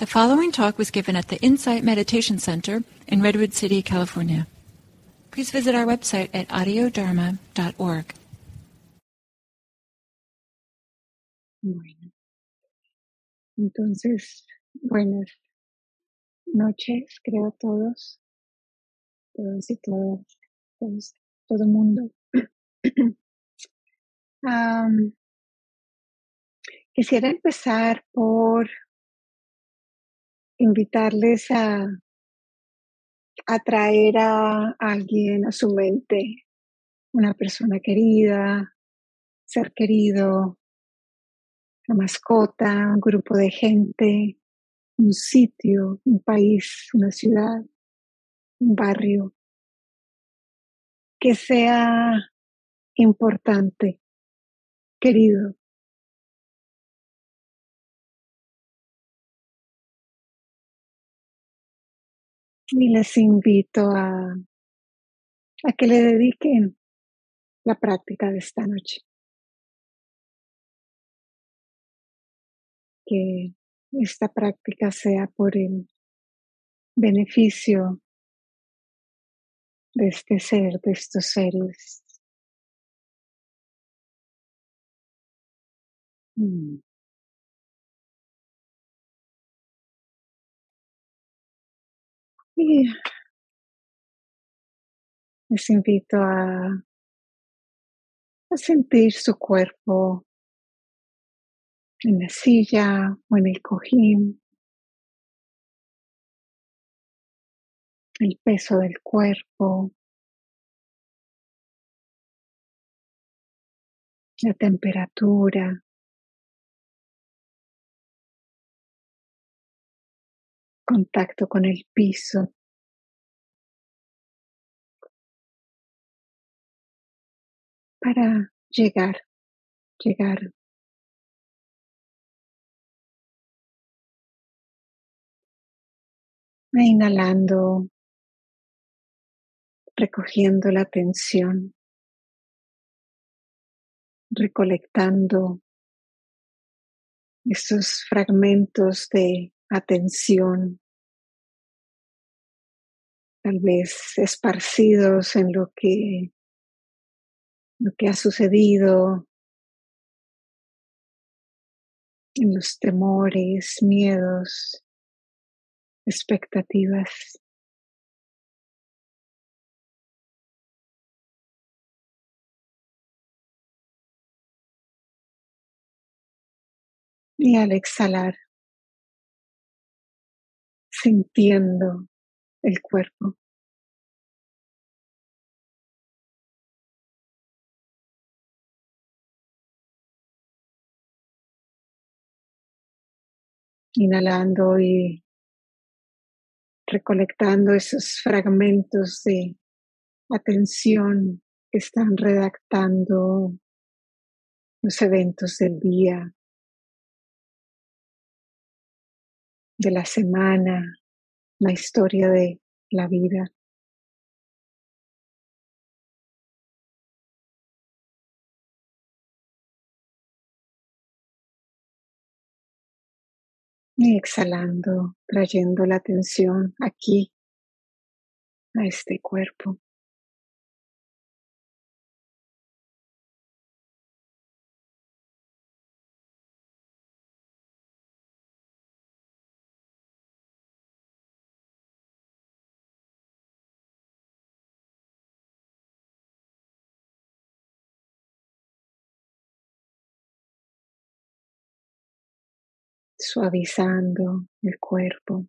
The following talk was given at the Insight Meditation Center in Redwood City, California. Please visit our website at audiodharma.org. Bueno, entonces, buenas noches, creo a todos, todos y todas, todos, todo mundo. um, quisiera empezar por invitarles a atraer a alguien a su mente, una persona querida, ser querido, una mascota, un grupo de gente, un sitio, un país, una ciudad, un barrio, que sea importante, querido, y les invito a, que le dediquen la práctica de esta noche. Que esta práctica sea por el beneficio de este ser, de estos seres. Mm. Y les invito a, a sentir su cuerpo en la silla o en el cojín, el peso del cuerpo, la temperatura. Contacto con el piso. Para llegar, llegar. E inhalando, recogiendo la tensión, recolectando esos fragmentos de atención, tal vez esparcidos en lo que, lo que ha sucedido, en los temores, miedos, expectativas. Y al exhalar, sintiendo el cuerpo. Inhalando y recolectando esos fragmentos de atención que están redactando los eventos del día, de la semana, la historia de la vida. Y exhalando, trayendo la atención aquí, a este cuerpo. Suavizando el cuerpo.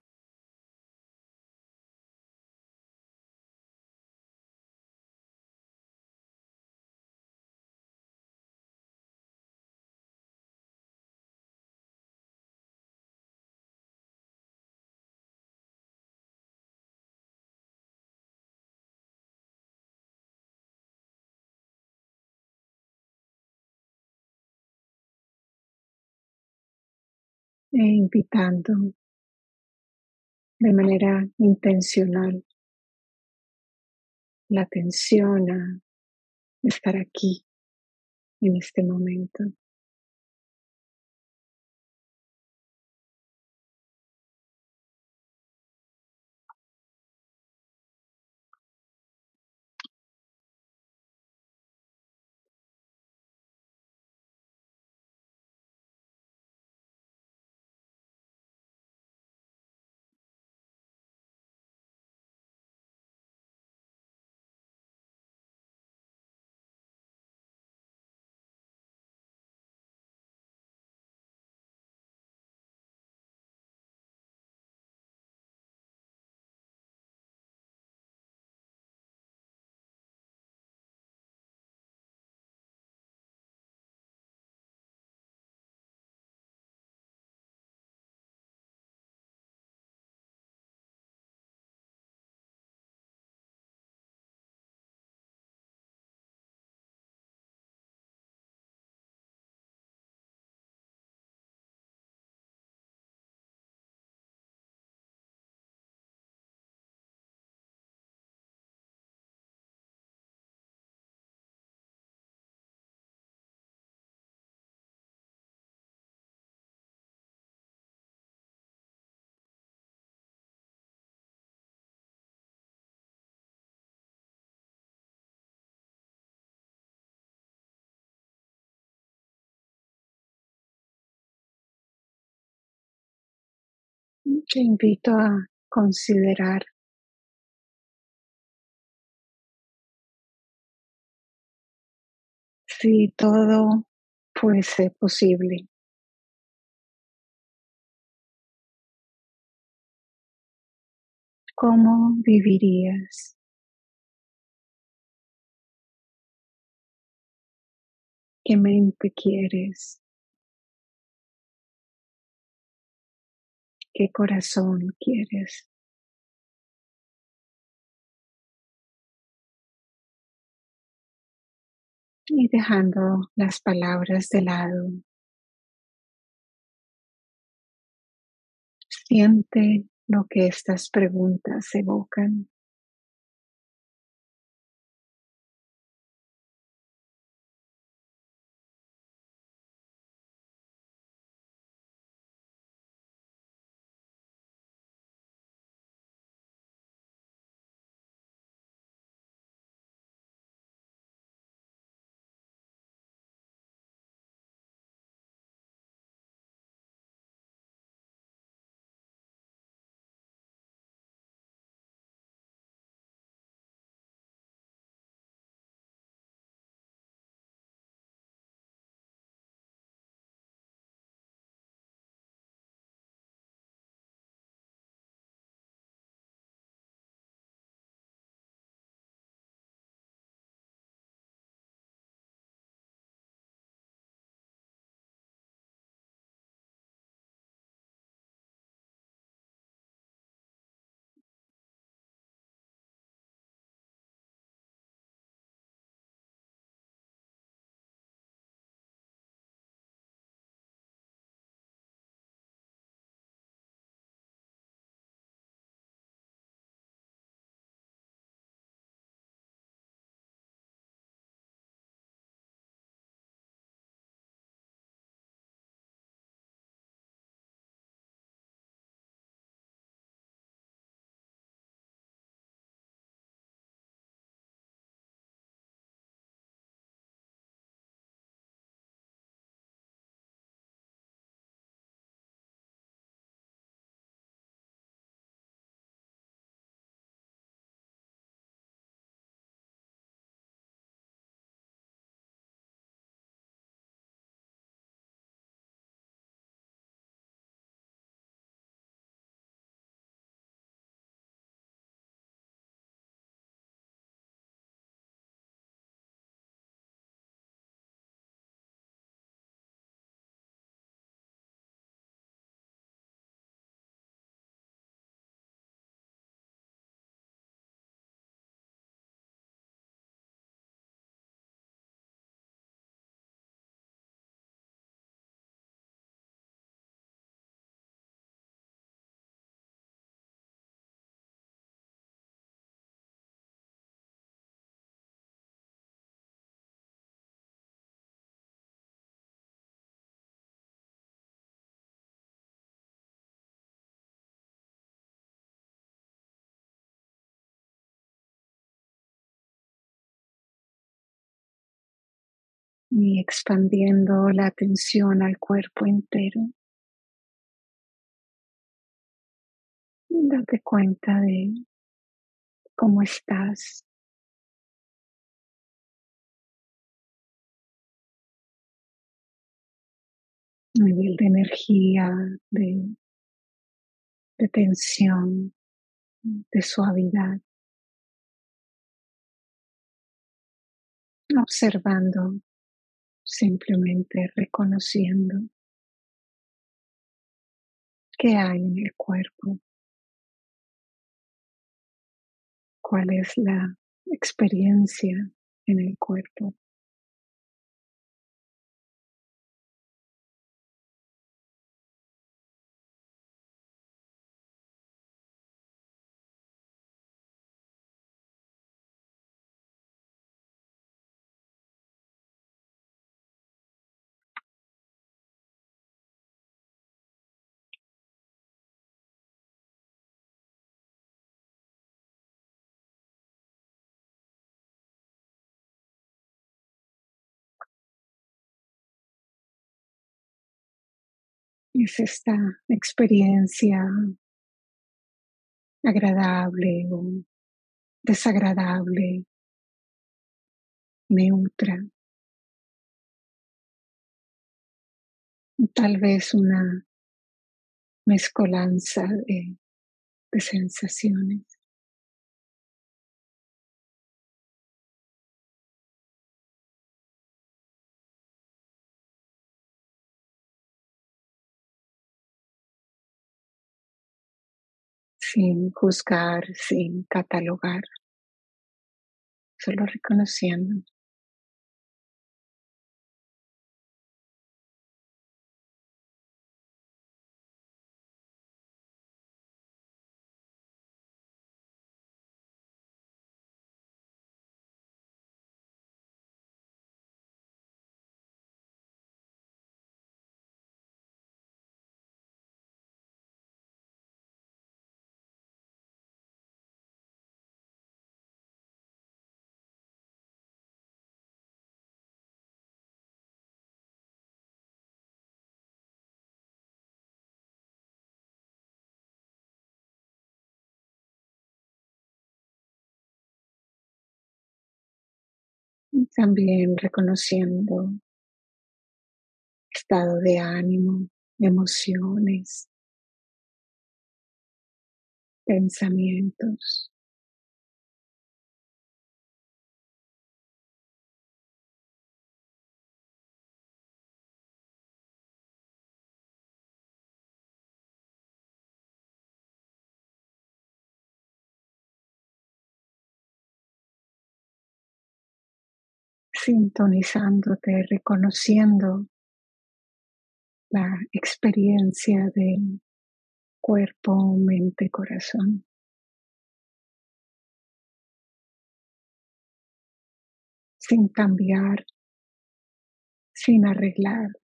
E invitando de manera intencional la atención a estar aquí en este momento. Te invito a considerar si todo fuese posible. ¿Cómo vivirías? ¿Qué mente quieres? ¿Qué corazón quieres? Y dejando las palabras de lado, siente lo que estas preguntas evocan. Y expandiendo la atención al cuerpo entero. Date cuenta de cómo estás. Nivel de energía, de, de tensión, de suavidad. Observando simplemente reconociendo qué hay en el cuerpo, cuál es la experiencia en el cuerpo. Es esta experiencia agradable o desagradable, neutra. Tal vez una mezcolanza de, de sensaciones. Sin juzgar, sin catalogar, solo reconociendo. También reconociendo estado de ánimo, emociones, pensamientos. Sintonizándote, reconociendo la experiencia del cuerpo, mente, corazón. Sin cambiar, sin arreglar.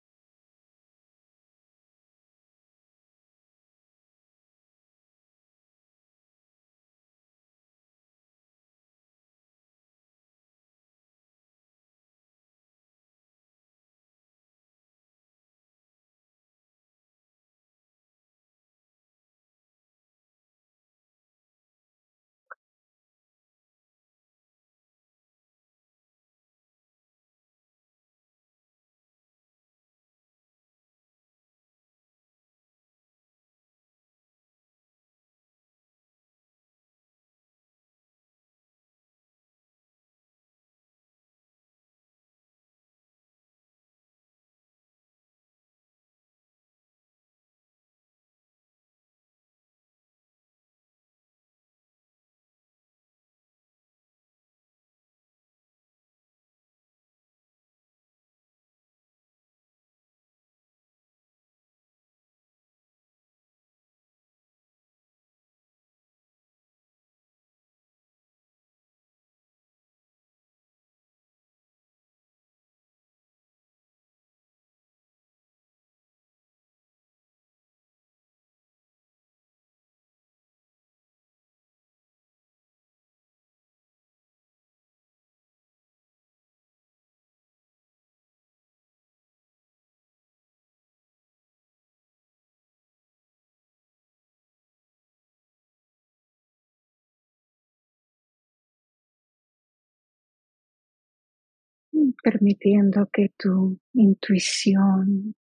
Permitiendo que tu intuición,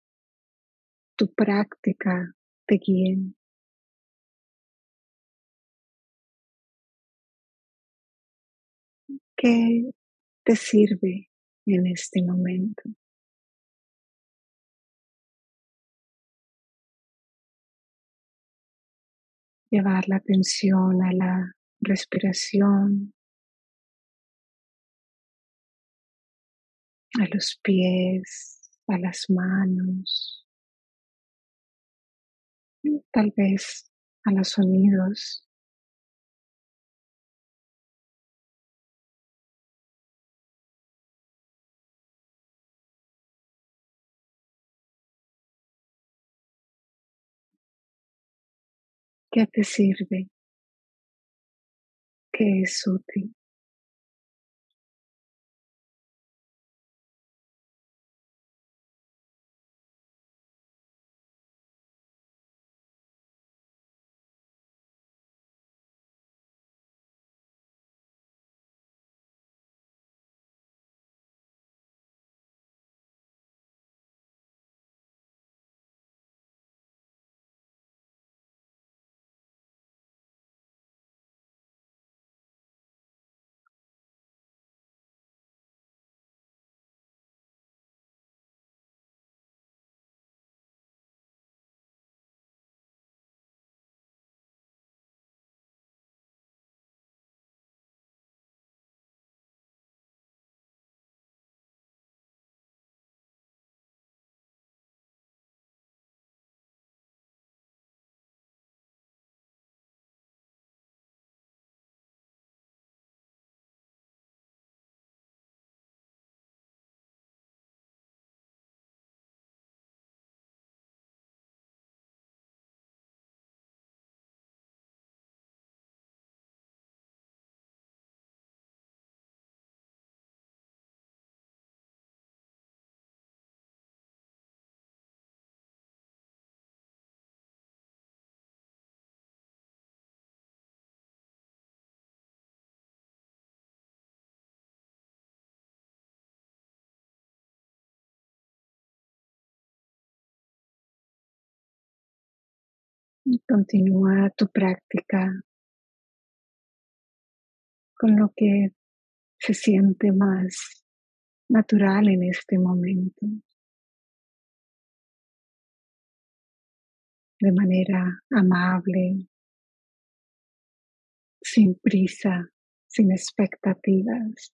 tu práctica te guíen. ¿Qué te sirve en este momento? Llevar la atención a la respiración, a los pies, a las manos, tal vez a los sonidos. ¿Qué te sirve? ¿Qué es útil? Continúa tu práctica con lo que se siente más natural en este momento. De manera amable, sin prisa, sin expectativas.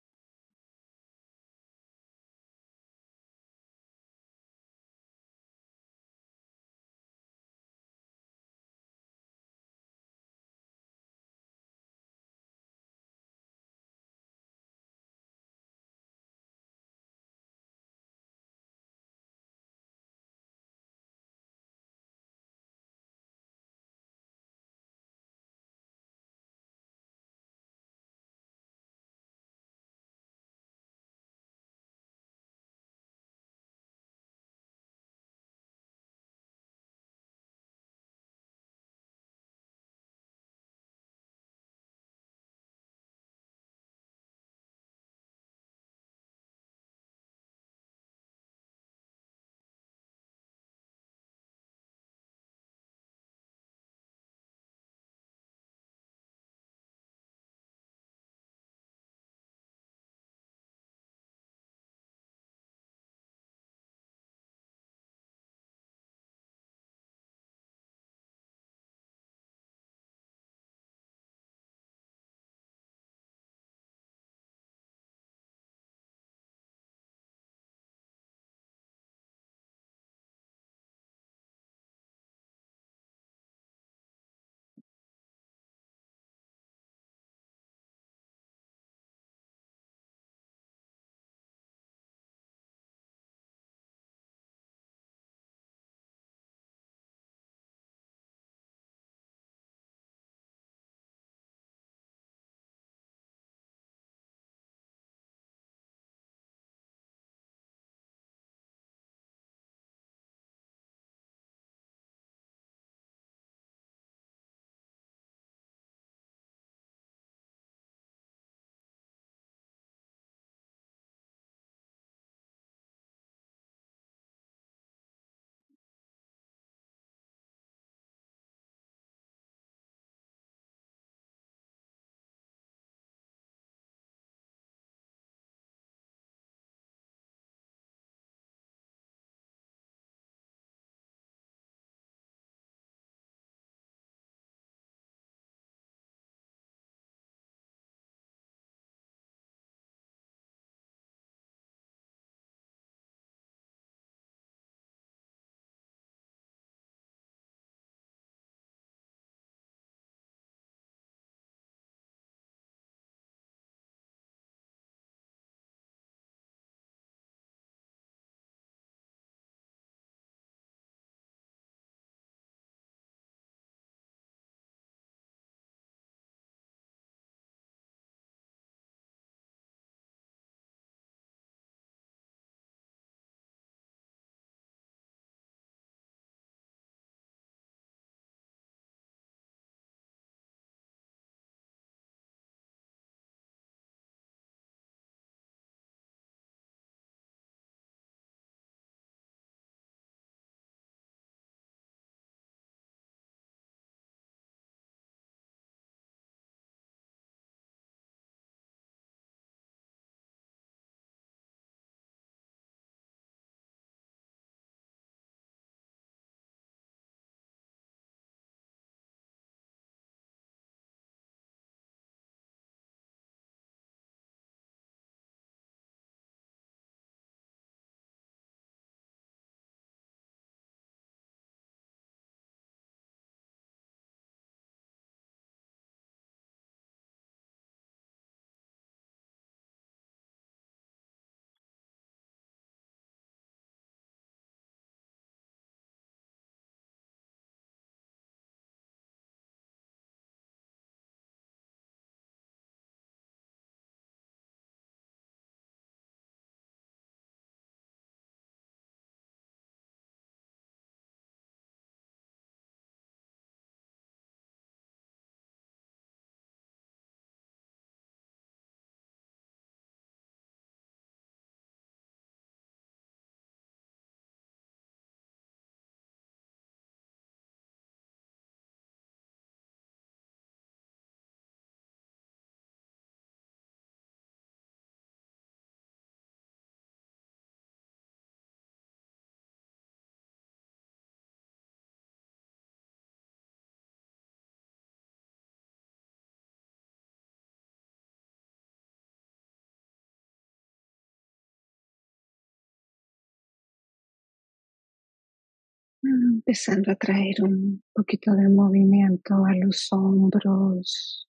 Empezando a traer un poquito de movimiento a los hombros,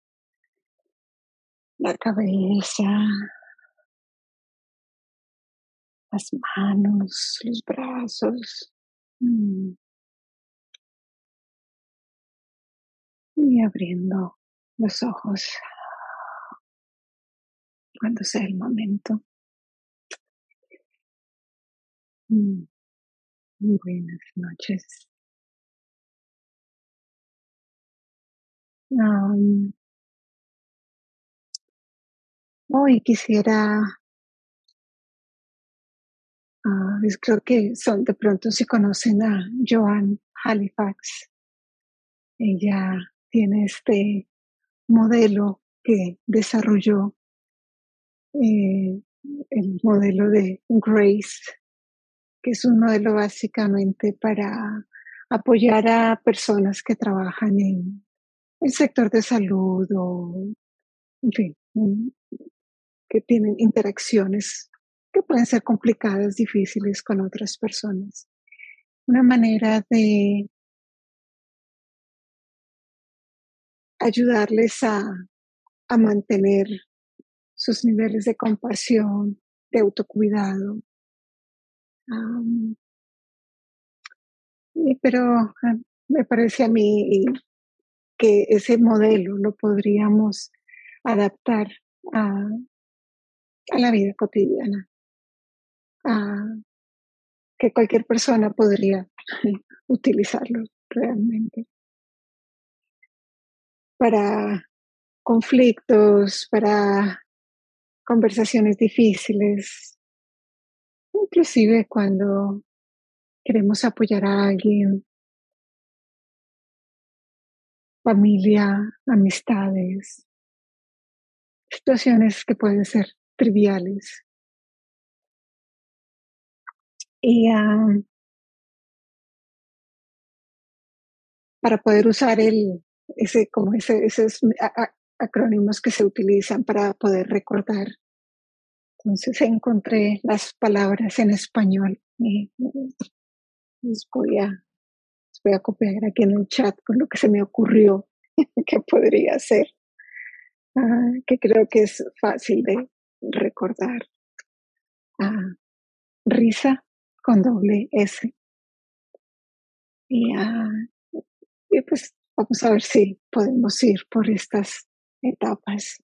la cabeza, las manos, los brazos. Mm. Y abriendo los ojos cuando sea el momento. Buenas noches. hoy quisiera, ah, creo que son de pronto si conocen a Joan Halifax. Ella tiene este modelo que desarrolló, eh, el modelo de Grace, que es un modelo básicamente para apoyar a personas que trabajan en el sector de salud o, en fin, que tienen interacciones que pueden ser complicadas, difíciles con otras personas. Una manera de ayudarles a, a mantener sus niveles de compasión, de autocuidado, pero ah, me parece a mí que ese modelo lo podríamos adaptar a, la vida cotidiana, que cualquier persona podría utilizarlo realmente. Para conflictos, para conversaciones difíciles, inclusive cuando queremos apoyar a alguien, familia, amistades, situaciones que pueden ser triviales. Y para poder usar el, ese, como ese, esos acrónimos que se utilizan para poder recordar entonces encontré las palabras en español y les voy a, voy a copiar aquí en el chat con lo que se me ocurrió que podría ser, ah, que creo que es fácil de recordar. Ah, risa con doble S. Y, ah, y pues vamos a ver si podemos ir por estas etapas.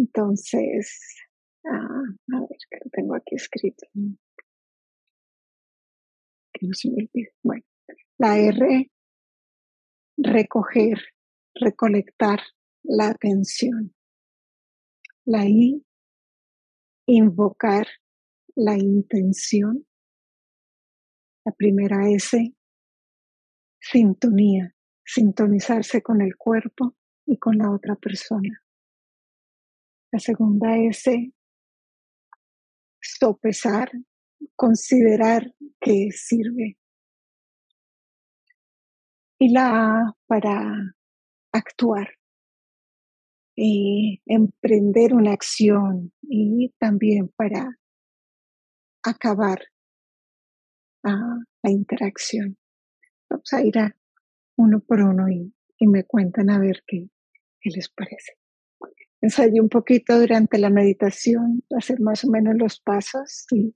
Entonces, ah, a ver, que lo tengo aquí escrito. Que no se me olvide. Bueno, la R, recoger, recolectar la atención. La I, invocar la intención. La primera S, sintonía, sintonizarse con el cuerpo y con la otra persona. La segunda es sopesar, considerar que sirve. Y la A para actuar, y emprender una acción y también para acabar la interacción. Vamos a ir a uno por uno y, me cuentan a ver qué les parece ensayé un poquito durante la meditación, hacer más o menos los pasos, y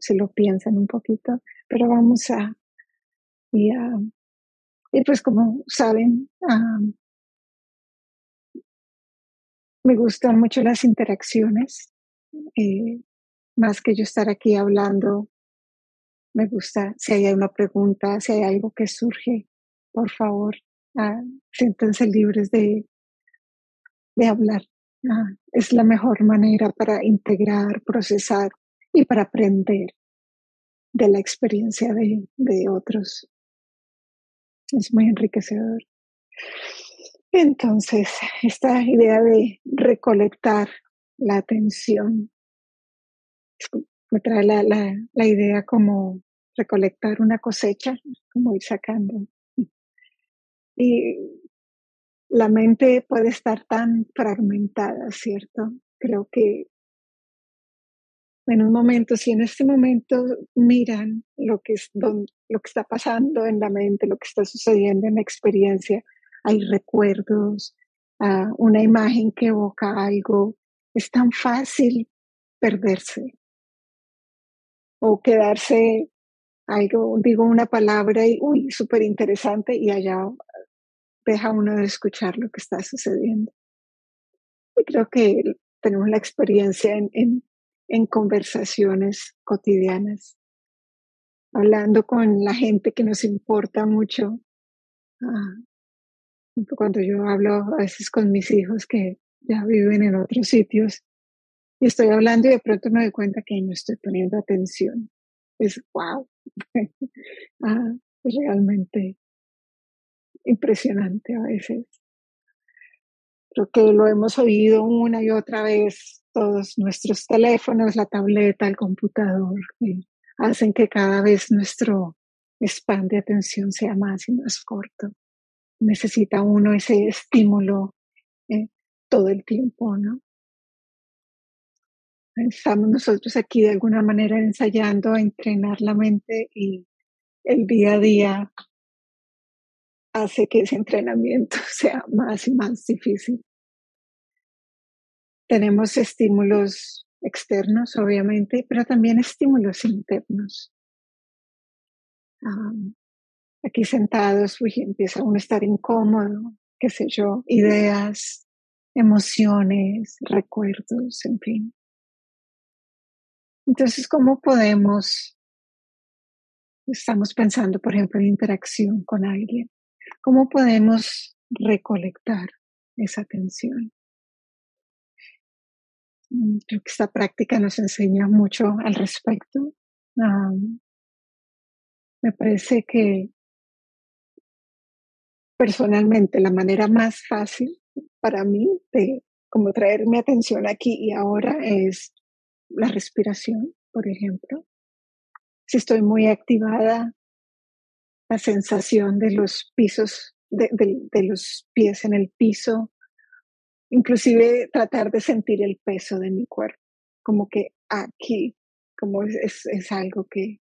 se lo piensan un poquito, pero vamos a, y, y pues como saben, me gustan mucho las interacciones, eh, más que yo estar aquí hablando, me gusta, si hay una pregunta, si hay algo que surge, por favor, uh, siéntense libres de, de hablar. Es la mejor manera para integrar, procesar y para aprender de la experiencia de, de otros. Es muy enriquecedor. Entonces, esta idea de recolectar la atención me trae la, la, la idea como recolectar una cosecha, como ir sacando. Y la mente puede estar tan fragmentada, ¿cierto? Creo que en un momento, si en este momento miran lo que, es, lo que está pasando en la mente, lo que está sucediendo en la experiencia, hay recuerdos, uh, una imagen que evoca algo, es tan fácil perderse o quedarse algo, digo una palabra y, uy, súper interesante y allá deja uno de escuchar lo que está sucediendo. Y creo que tenemos la experiencia en, en, conversaciones cotidianas, hablando con la gente que nos importa mucho. Ah, cuando yo hablo a veces con mis hijos que ya viven en otros sitios y estoy hablando y de pronto me doy cuenta que no estoy poniendo atención. Es wow. ah, realmente impresionante a veces. Creo que lo hemos oído una y otra vez, todos nuestros teléfonos, la tableta, el computador, hacen que cada vez nuestro span de atención sea más y más corto. Necesita uno ese estímulo eh, todo el tiempo, ¿no? Estamos nosotros aquí de alguna manera ensayando a entrenar la mente y el día a día hace que ese entrenamiento sea más y más difícil. Tenemos estímulos externos, obviamente, pero también estímulos internos. aquí sentados, empieza uno a estar incómodo, qué sé yo, ideas, emociones, recuerdos, en fin. Entonces, ¿cómo podemos, estamos pensando, por ejemplo, en interacción con alguien, cómo podemos recolectar esa atención? Mm, creo que esta práctica nos enseña mucho al respecto. me parece que personalmente la manera más fácil para mí de como traer mi atención aquí y ahora es la respiración, por ejemplo. Si estoy muy activada, la sensación de los pisos, de, los pies en el piso, inclusive tratar de sentir el peso de mi cuerpo, como que aquí, como es, es, algo que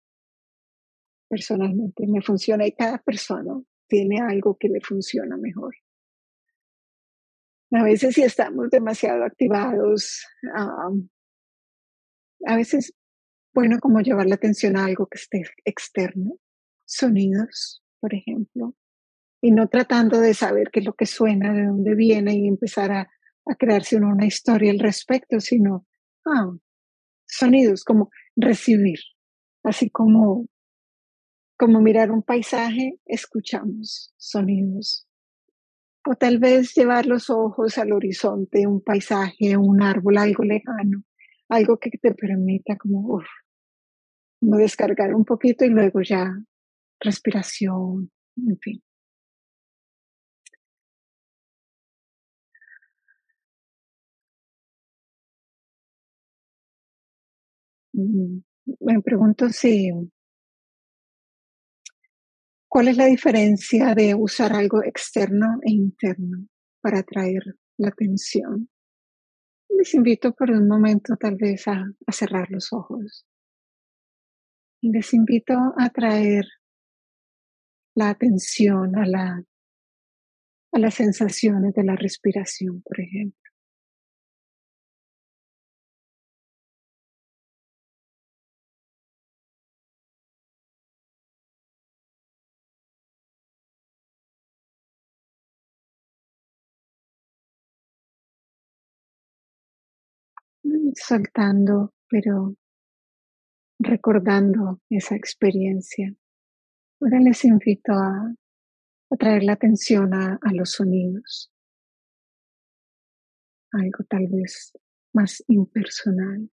personalmente me funciona y cada persona tiene algo que le funciona mejor. A veces si estamos demasiado activados, a veces, bueno, como llevar la atención a algo que esté externo, sonidos, por ejemplo, y no tratando de saber qué es lo que suena, de dónde viene y empezar a, a crearse una historia al respecto, sino, ah, sonidos, como recibir, así como, como mirar un paisaje, escuchamos sonidos. O tal vez llevar los ojos al horizonte, un paisaje, un árbol, algo lejano, algo que te permita como no descargar un poquito y luego ya respiración, en fin. Mm, me pregunto si cuál es la diferencia de usar algo externo e interno para atraer la atención les invito por un momento tal vez a, cerrar los ojos. Les invito a traer la atención a, la, a las sensaciones de la respiración, por ejemplo. soltando, pero recordando esa experiencia. Ahora les invito a, traer la atención a, a los sonidos, algo tal vez más impersonal.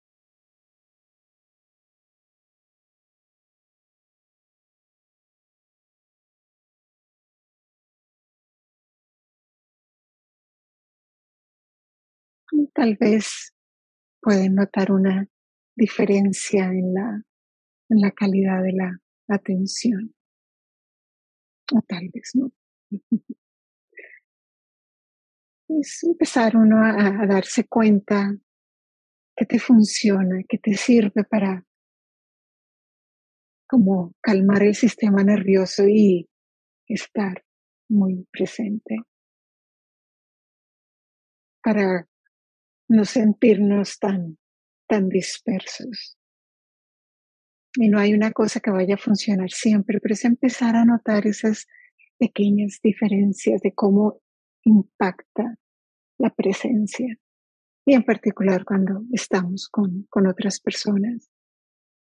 Tal vez pueden notar una diferencia en la, en la calidad de la atención. O tal vez no. Es empezar uno a, darse cuenta qué te funciona, qué te sirve para como calmar el sistema nervioso y estar muy presente para no sentirnos tan, tan dispersos. Y no hay una cosa que vaya a funcionar siempre, pero es empezar a notar esas pequeñas diferencias de cómo impacta la presencia. Y en particular cuando estamos con, con otras personas.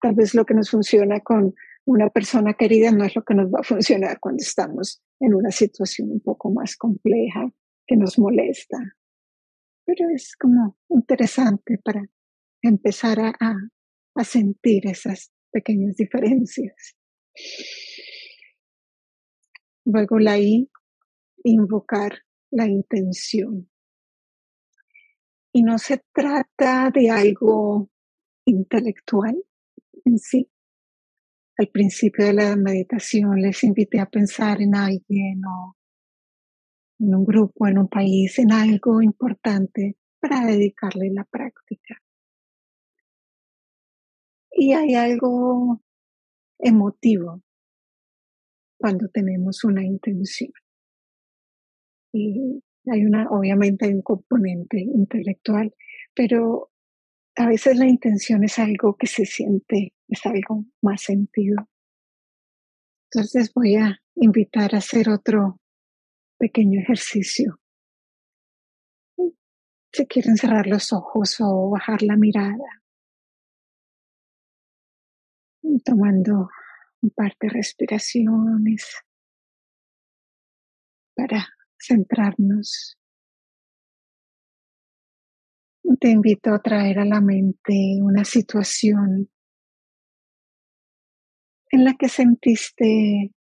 Tal vez lo que nos funciona con una persona querida no es lo que nos va a funcionar cuando estamos en una situación un poco más compleja que nos molesta. Pero es como interesante para empezar a, a sentir esas pequeñas diferencias. Luego la I, invocar la intención. Y no se trata de algo intelectual en sí. Al principio de la meditación les invité a pensar en alguien o en un grupo, en un país, en algo importante para dedicarle la práctica. Y hay algo emotivo cuando tenemos una intención. Y hay una, obviamente hay un componente intelectual, pero a veces la intención es algo que se siente, es algo más sentido. Entonces voy a invitar a hacer otro pequeño ejercicio. Si quieren cerrar los ojos o bajar la mirada, tomando un par de respiraciones para centrarnos. Te invito a traer a la mente una situación en la que sentiste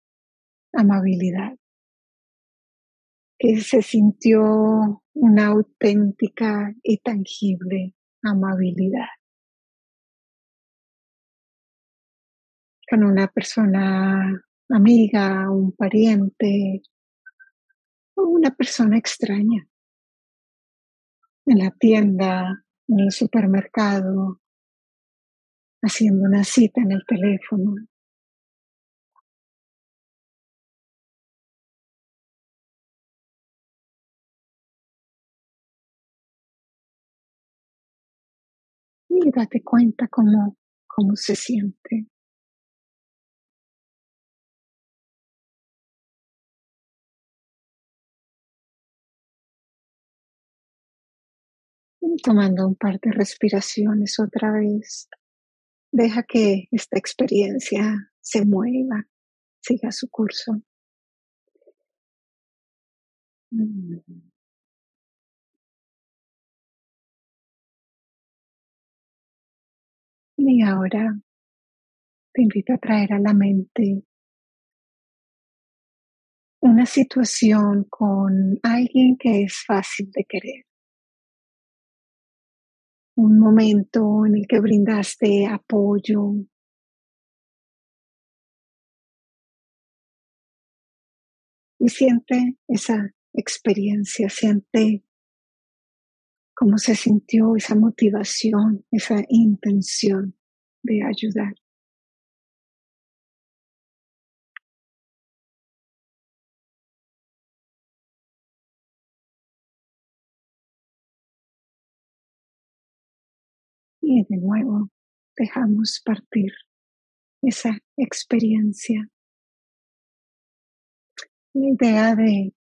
amabilidad, que se sintió una auténtica y tangible amabilidad. Con una persona amiga, un pariente o una persona extraña en la tienda, en el supermercado, haciendo una cita en el teléfono. Y date cuenta cómo, cómo se siente. Tomando un par de respiraciones otra vez. Deja que esta experiencia se mueva, siga su curso. Mm. Y ahora te invito a traer a la mente una situación con alguien que es fácil de querer un momento en el que brindaste apoyo. Y siente esa experiencia, siente cómo se sintió esa motivación, esa intención de ayudar. Y de nuevo dejamos partir esa experiencia. La idea de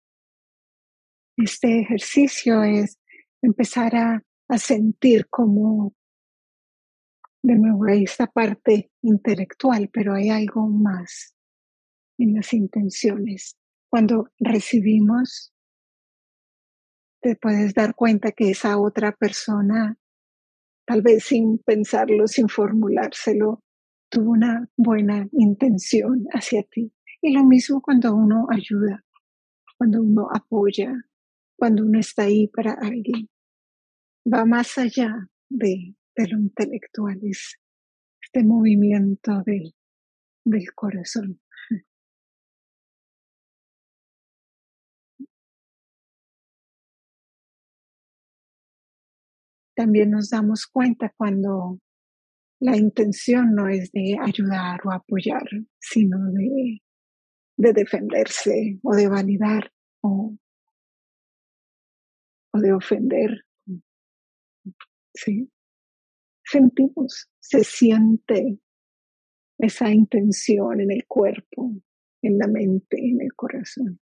este ejercicio es empezar a, sentir como, de nuevo, hay esta parte intelectual, pero hay algo más en las intenciones. Cuando recibimos, te puedes dar cuenta que esa otra persona tal vez sin pensarlo, sin formulárselo, tuvo una buena intención hacia ti. Y lo mismo cuando uno ayuda, cuando uno apoya, cuando uno está ahí para alguien. Va más allá de, lo intelectual, es este movimiento del, del corazón. También nos damos cuenta cuando la intención no es de ayudar o apoyar, sino de, de defenderse o de validar o, o de ofender. ¿Sí? Sentimos, se siente esa intención en el cuerpo, en la mente, en el corazón.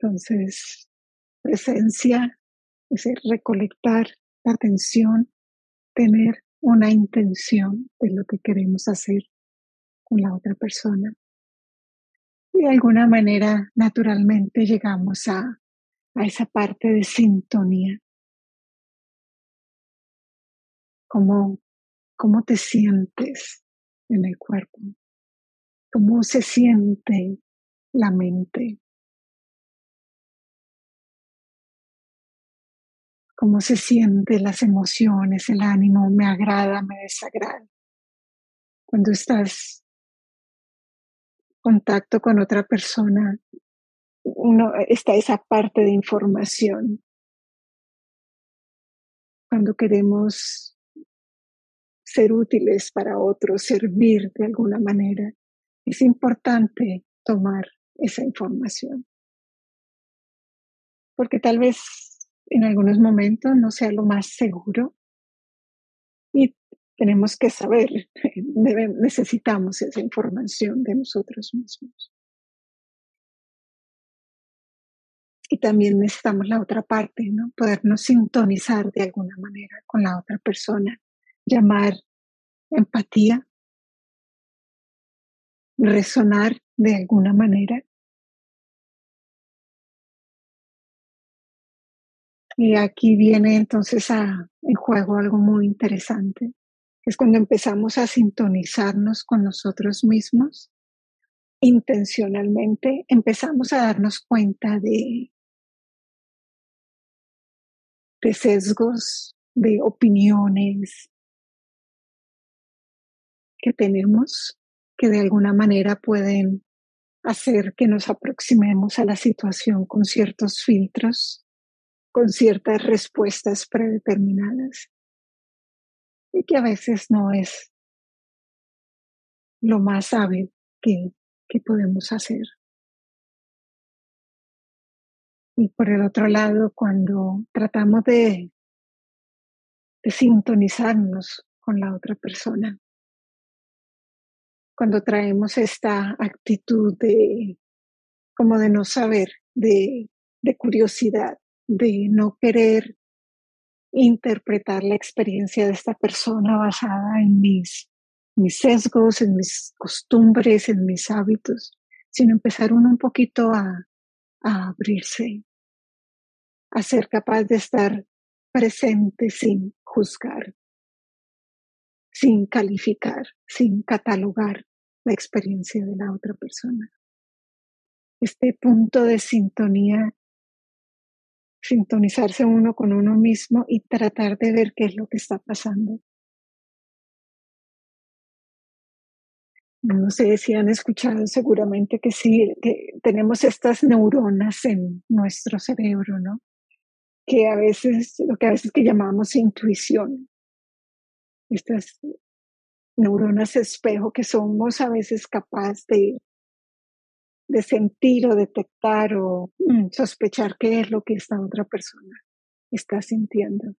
Entonces, presencia es recolectar la atención, tener una intención de lo que queremos hacer con la otra persona. Y de alguna manera, naturalmente, llegamos a, a esa parte de sintonía. ¿Cómo, ¿Cómo te sientes en el cuerpo? ¿Cómo se siente la mente? Cómo se sienten las emociones, el ánimo, me agrada, me desagrada. Cuando estás en contacto con otra persona, uno, está esa parte de información. Cuando queremos ser útiles para otros, servir de alguna manera, es importante tomar esa información. Porque tal vez en algunos momentos no sea lo más seguro. Y tenemos que saber, necesitamos esa información de nosotros mismos. Y también necesitamos la otra parte, ¿no? Podernos sintonizar de alguna manera con la otra persona, llamar empatía, resonar de alguna manera Y aquí viene entonces a, en juego algo muy interesante. Es cuando empezamos a sintonizarnos con nosotros mismos, intencionalmente empezamos a darnos cuenta de, de sesgos, de opiniones que tenemos que de alguna manera pueden hacer que nos aproximemos a la situación con ciertos filtros con ciertas respuestas predeterminadas y que a veces no es lo más hábil que, que podemos hacer. Y por el otro lado, cuando tratamos de, sintonizarnos con la otra persona, cuando traemos esta actitud de como de no saber, de, de curiosidad, de no querer interpretar la experiencia de esta persona basada en mis, mis sesgos, en mis costumbres, en mis hábitos, sino empezar uno un poquito a, a abrirse, a ser capaz de estar presente sin juzgar, sin calificar, sin catalogar la experiencia de la otra persona. Este punto de sintonía sintonizarse uno con uno mismo y tratar de ver qué es lo que está pasando. No sé si han escuchado seguramente que sí, que tenemos estas neuronas en nuestro cerebro, ¿no? Que a veces, lo que a veces que llamamos intuición. Estas neuronas espejo que somos a veces capaces de de sentir o detectar o mm, sospechar qué es lo que esta otra persona está sintiendo.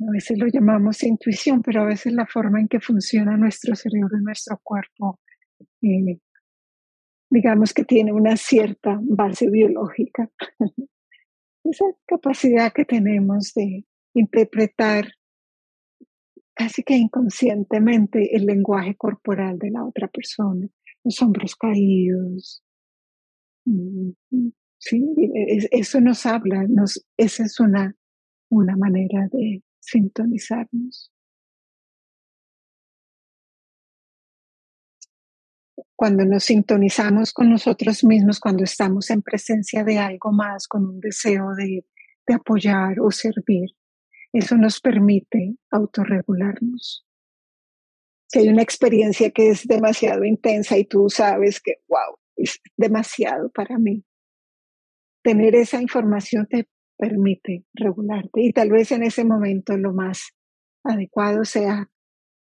A veces lo llamamos intuición, pero a veces la forma en que funciona nuestro cerebro y nuestro cuerpo, eh, digamos que tiene una cierta base biológica. Esa capacidad que tenemos de interpretar casi que inconscientemente el lenguaje corporal de la otra persona los hombros caídos. Sí, eso nos habla, nos, esa es una, una manera de sintonizarnos. Cuando nos sintonizamos con nosotros mismos, cuando estamos en presencia de algo más, con un deseo de, de apoyar o servir, eso nos permite autorregularnos si hay una experiencia que es demasiado intensa y tú sabes que, wow, es demasiado para mí. tener esa información te permite regularte y tal vez en ese momento lo más adecuado sea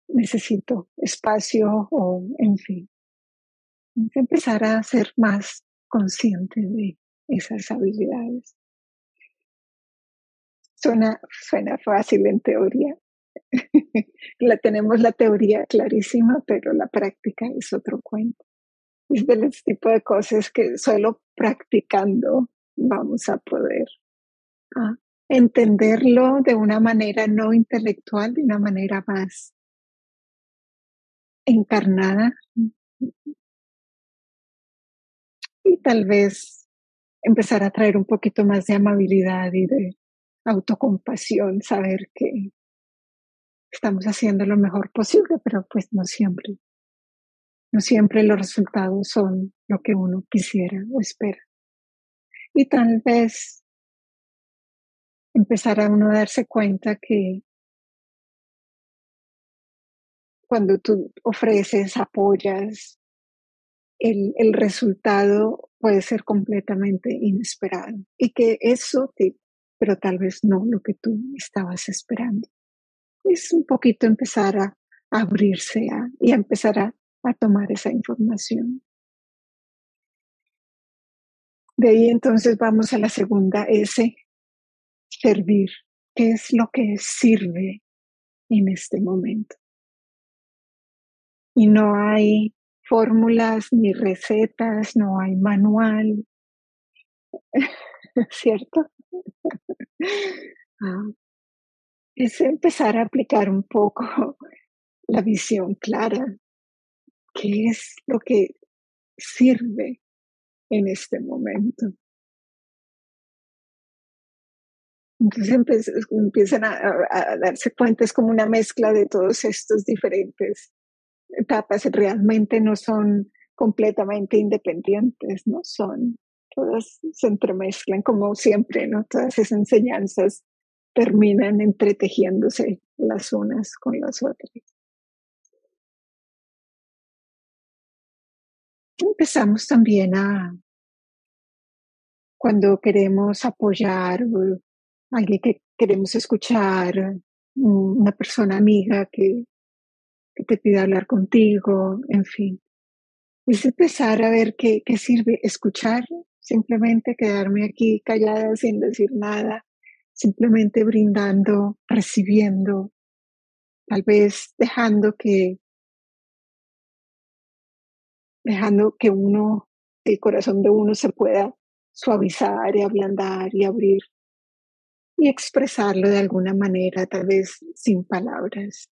necesito espacio o en fin. Empezar a ser más consciente de esas habilidades. Suena, suena fácil en teoría. la tenemos la teoría clarísima, pero la práctica es otro cuento. Es del tipo de cosas que solo practicando vamos a poder ah, entenderlo de una manera no intelectual, de una manera más encarnada y tal vez empezar a traer un poquito más de amabilidad y de autocompasión, saber que estamos haciendo lo mejor posible, pero pues no siempre. No siempre los resultados son lo que uno quisiera o espera. Y tal vez empezar a uno a darse cuenta que cuando tú ofreces, apoyas, el, el resultado puede ser completamente inesperado y que eso te pero tal vez no lo que tú estabas esperando. Es un poquito empezar a, abrirse y a empezar a, a tomar esa información. De ahí entonces vamos a la segunda S, servir. ¿Qué es lo que sirve en este momento? Y no hay fórmulas ni recetas, no hay manual, ¿cierto? Ah, es empezar a aplicar un poco la visión clara. ¿Qué es lo que sirve en este momento? Entonces empiezan a, a, darse cuenta, es como una mezcla de todos estos diferentes etapas. Realmente no son completamente independientes, no son todas se entremezclan como siempre, ¿no? Todas esas enseñanzas terminan entretejiéndose las unas con las otras. Empezamos también a, cuando queremos apoyar a alguien que queremos escuchar, una persona amiga que, que te pide hablar contigo, en fin. Es empezar a ver qué, qué sirve escuchar simplemente quedarme aquí callada sin decir nada, simplemente brindando, recibiendo, tal vez dejando que dejando que uno, el corazón de uno se pueda suavizar y ablandar y abrir y expresarlo de alguna manera, tal vez sin palabras.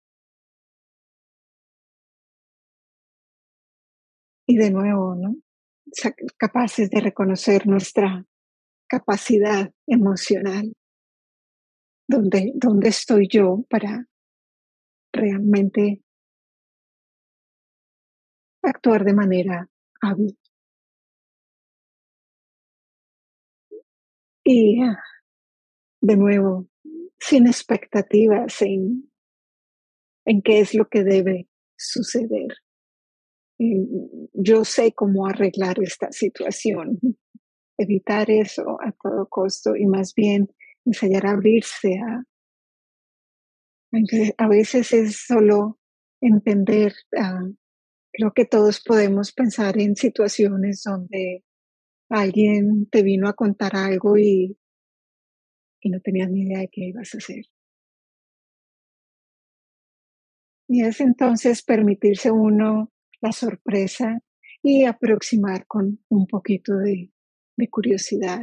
Y de nuevo, ¿no? capaces de reconocer nuestra capacidad emocional. ¿Dónde, ¿Dónde estoy yo para realmente actuar de manera hábil? Y de nuevo, sin expectativas en, en qué es lo que debe suceder yo sé cómo arreglar esta situación, evitar eso a todo costo y más bien ensayar a abrirse a... A veces es solo entender, uh, creo que todos podemos pensar en situaciones donde alguien te vino a contar algo y, y no tenías ni idea de qué ibas a hacer. Y es entonces permitirse uno la sorpresa y aproximar con un poquito de, curiosidad,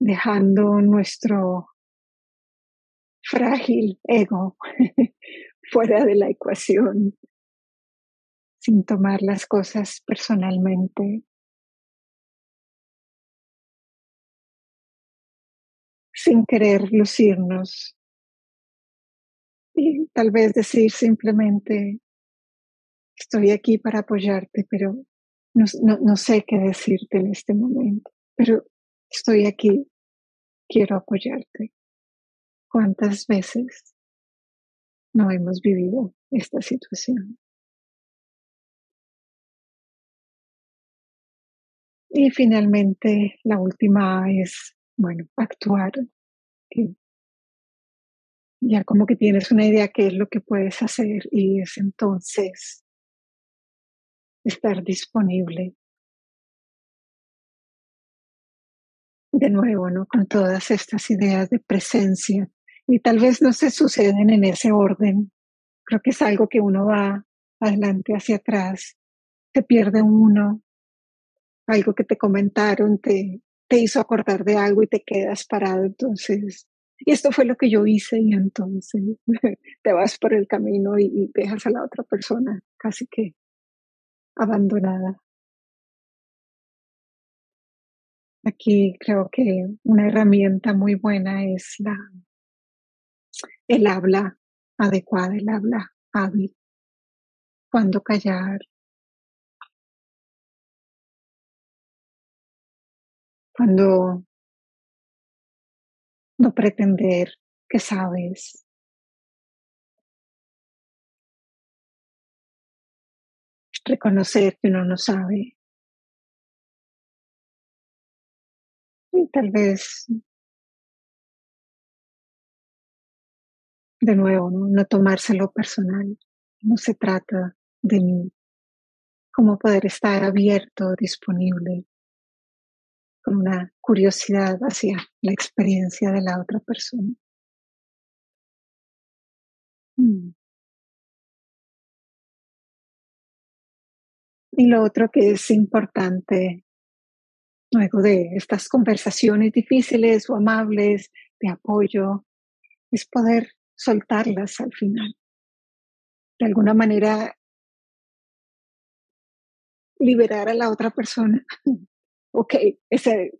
dejando nuestro frágil ego fuera de la ecuación, sin tomar las cosas personalmente. sin querer lucirnos y tal vez decir simplemente, estoy aquí para apoyarte, pero no, no, sé qué decirte en este momento, pero estoy aquí, quiero apoyarte. ¿Cuántas veces no hemos vivido esta situación? Y finalmente, la última es, bueno, actuar. ya como que tienes una idea qué es lo que puedes hacer y es entonces estar disponible de nuevo, ¿no? Con todas estas ideas de presencia. Y tal vez no se suceden en ese orden. Creo que es algo que uno va adelante, hacia atrás, se pierde uno, algo que te comentaron te, te hizo acordar de algo y te quedas parado. Entonces, y esto fue lo que yo hice y entonces te vas por el camino y, y dejas a la otra persona casi que abandonada. Aquí creo que una herramienta muy buena es la, el habla adecuada, el habla hábil. Cuando callar, cuando no pretender que sabes. Reconocer que uno no sabe. Y tal vez, de nuevo, no, tomárselo personal. No se trata de mí. Cómo poder estar abierto, disponible con una curiosidad hacia la experiencia de la otra persona. Mm. Y lo otro que es importante luego de estas conversaciones difíciles o amables de apoyo es poder soltarlas al final. De alguna manera liberar a la otra persona ok, ese,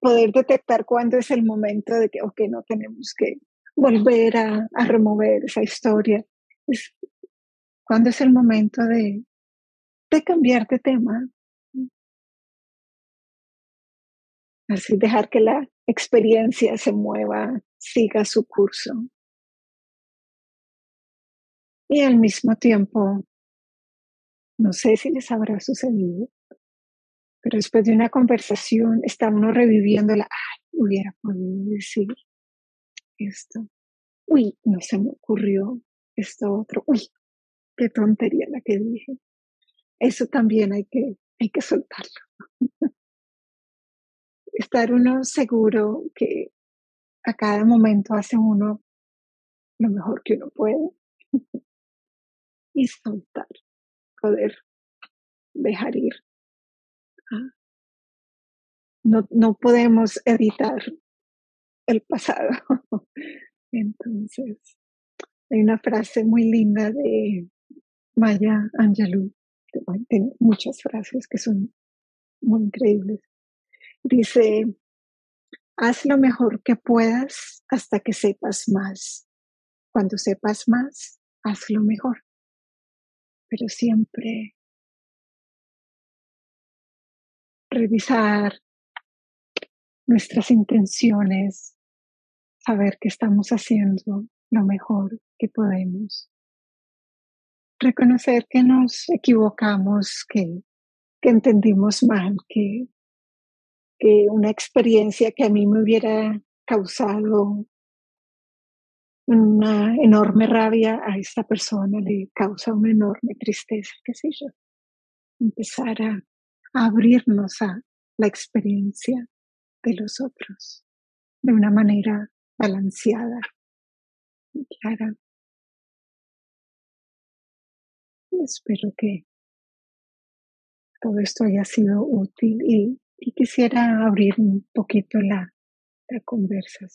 poder detectar cuándo es el momento de que, ok, no tenemos que volver a, a remover esa historia. ¿Cuándo es el momento de, de cambiar de tema? Así dejar que la experiencia se mueva, siga su curso. Y al mismo tiempo, no sé si les habrá sucedido, pero después de una conversación está uno reviviendo la, ay, hubiera podido decir esto. Uy, no se me ocurrió esto otro. Uy, qué tontería la que dije. Eso también hay que, hay que soltarlo. Estar uno seguro que a cada momento hace uno lo mejor que uno puede. y soltar, poder dejar ir no, no podemos editar el pasado. Entonces, hay una frase muy linda de Maya Angelou, tiene muchas frases que son muy increíbles. Dice, haz lo mejor que puedas hasta que sepas más. Cuando sepas más, haz lo mejor. Pero siempre revisar nuestras intenciones, saber que estamos haciendo lo mejor que podemos. Reconocer que nos equivocamos, que, que entendimos mal, que, una experiencia que a mí me hubiera causado una enorme rabia a esta persona le causa una enorme tristeza, qué sé yo. Empezar a abrirnos a la experiencia de los otros de una manera balanceada y clara. Y espero que todo esto haya sido útil y, quisiera abrir un poquito la, conversación.